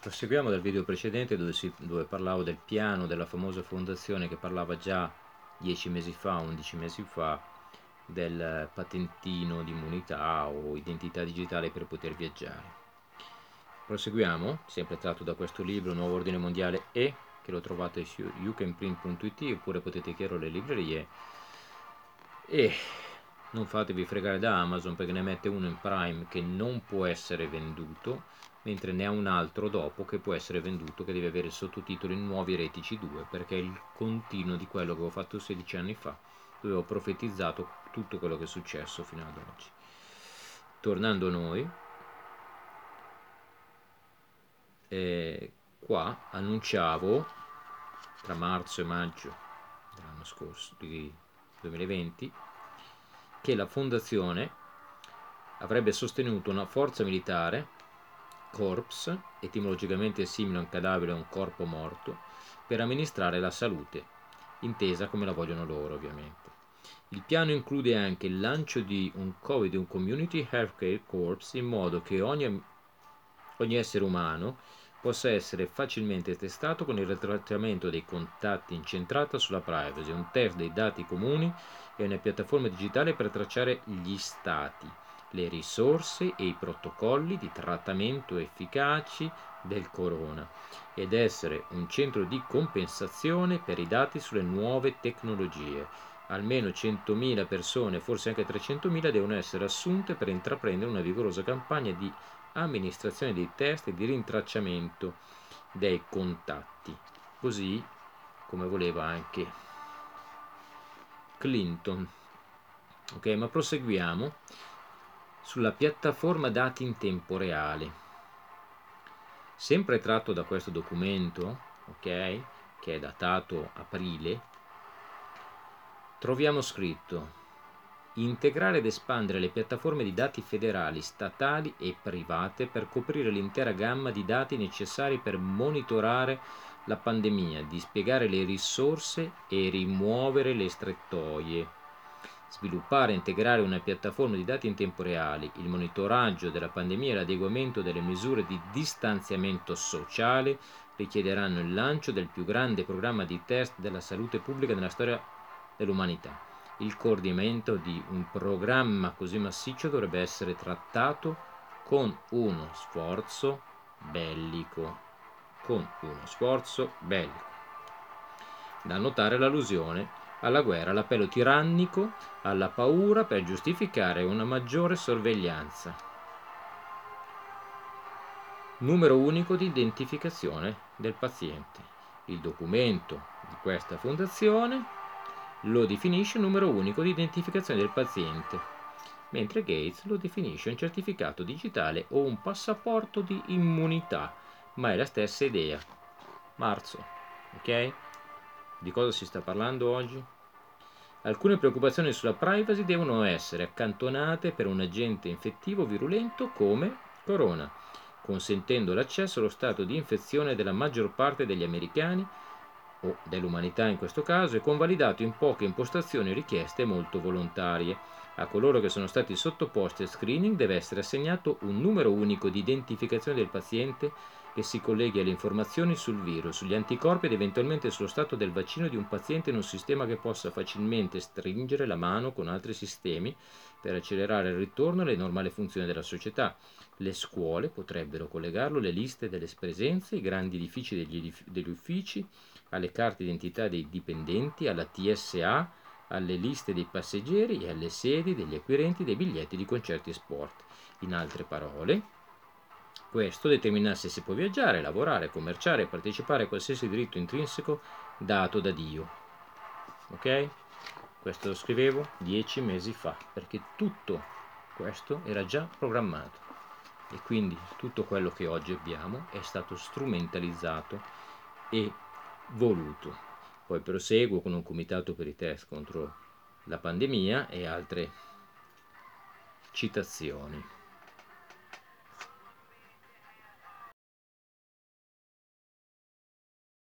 Proseguiamo dal video precedente dove, si, dove, parlavo del piano della famosa fondazione che parlava già 10 mesi fa, 11 mesi fa, del patentino di immunità o identità digitale per poter viaggiare. Proseguiamo, sempre tratto da questo libro Nuovo Ordine Mondiale E, che lo trovate su youcanprint.it oppure potete chiedere alle librerie. E non fatevi fregare da Amazon perché ne mette uno in Prime che non può essere venduto mentre ne ha un altro dopo che può essere venduto che deve avere sottotitoli nuovi retici 2 perché è il continuo di quello che avevo fatto 16 anni fa dove ho profetizzato tutto quello che è successo fino ad oggi. Tornando a noi eh, qua annunciavo tra marzo e maggio dell'anno scorso di 2020 che la fondazione avrebbe sostenuto una forza militare corps, etimologicamente simile a un cadavere o un corpo morto, per amministrare la salute, intesa come la vogliono loro ovviamente. Il piano include anche il lancio di un COVID, un Community Healthcare Corps, in modo che ogni, ogni essere umano possa essere facilmente testato con il ritrattamento dei contatti incentrata sulla privacy, un test dei dati comuni e una piattaforma digitale per tracciare gli stati le risorse e i protocolli di trattamento efficaci del corona ed essere un centro di compensazione per i dati sulle nuove tecnologie. Almeno 100.000 persone, forse anche 300.000, devono essere assunte per intraprendere una vigorosa campagna di amministrazione dei test e di rintracciamento dei contatti, così come voleva anche Clinton. Ok, ma proseguiamo sulla piattaforma dati in tempo reale. Sempre tratto da questo documento, ok, che è datato aprile, troviamo scritto integrare ed espandere le piattaforme di dati federali, statali e private per coprire l'intera gamma di dati necessari per monitorare la pandemia, dispiegare le risorse e rimuovere le strettoie sviluppare e integrare una piattaforma di dati in tempo reale, il monitoraggio della pandemia e l'adeguamento delle misure di distanziamento sociale richiederanno il lancio del più grande programma di test della salute pubblica nella storia dell'umanità. Il coordinamento di un programma così massiccio dovrebbe essere trattato con uno sforzo bellico. Con uno sforzo bellico. Da notare l'allusione alla guerra, l'appello tirannico, alla paura per giustificare una maggiore sorveglianza. Numero unico di identificazione del paziente. Il documento di questa fondazione lo definisce numero unico di identificazione del paziente, mentre Gates lo definisce un certificato digitale o un passaporto di immunità, ma è la stessa idea. Marzo, ok? Di cosa si sta parlando oggi? Alcune preoccupazioni sulla privacy devono essere accantonate per un agente infettivo virulento come corona, consentendo l'accesso allo stato di infezione della maggior parte degli americani o dell'umanità in questo caso e convalidato in poche impostazioni richieste molto volontarie. A coloro che sono stati sottoposti a screening deve essere assegnato un numero unico di identificazione del paziente che si colleghi alle informazioni sul virus, sugli anticorpi ed eventualmente sullo stato del vaccino di un paziente in un sistema che possa facilmente stringere la mano con altri sistemi per accelerare il ritorno alle normali funzioni della società. Le scuole potrebbero collegarlo alle liste delle presenze, ai grandi edifici degli, edif- degli uffici, alle carte d'identità dei dipendenti, alla TSA, alle liste dei passeggeri e alle sedi degli acquirenti dei biglietti di concerti e sport. In altre parole, questo determina se si può viaggiare, lavorare, commerciare partecipare a qualsiasi diritto intrinseco dato da Dio. Ok? Questo lo scrivevo dieci mesi fa, perché tutto questo era già programmato e quindi tutto quello che oggi abbiamo è stato strumentalizzato e voluto. Poi proseguo con un comitato per i test contro la pandemia e altre citazioni.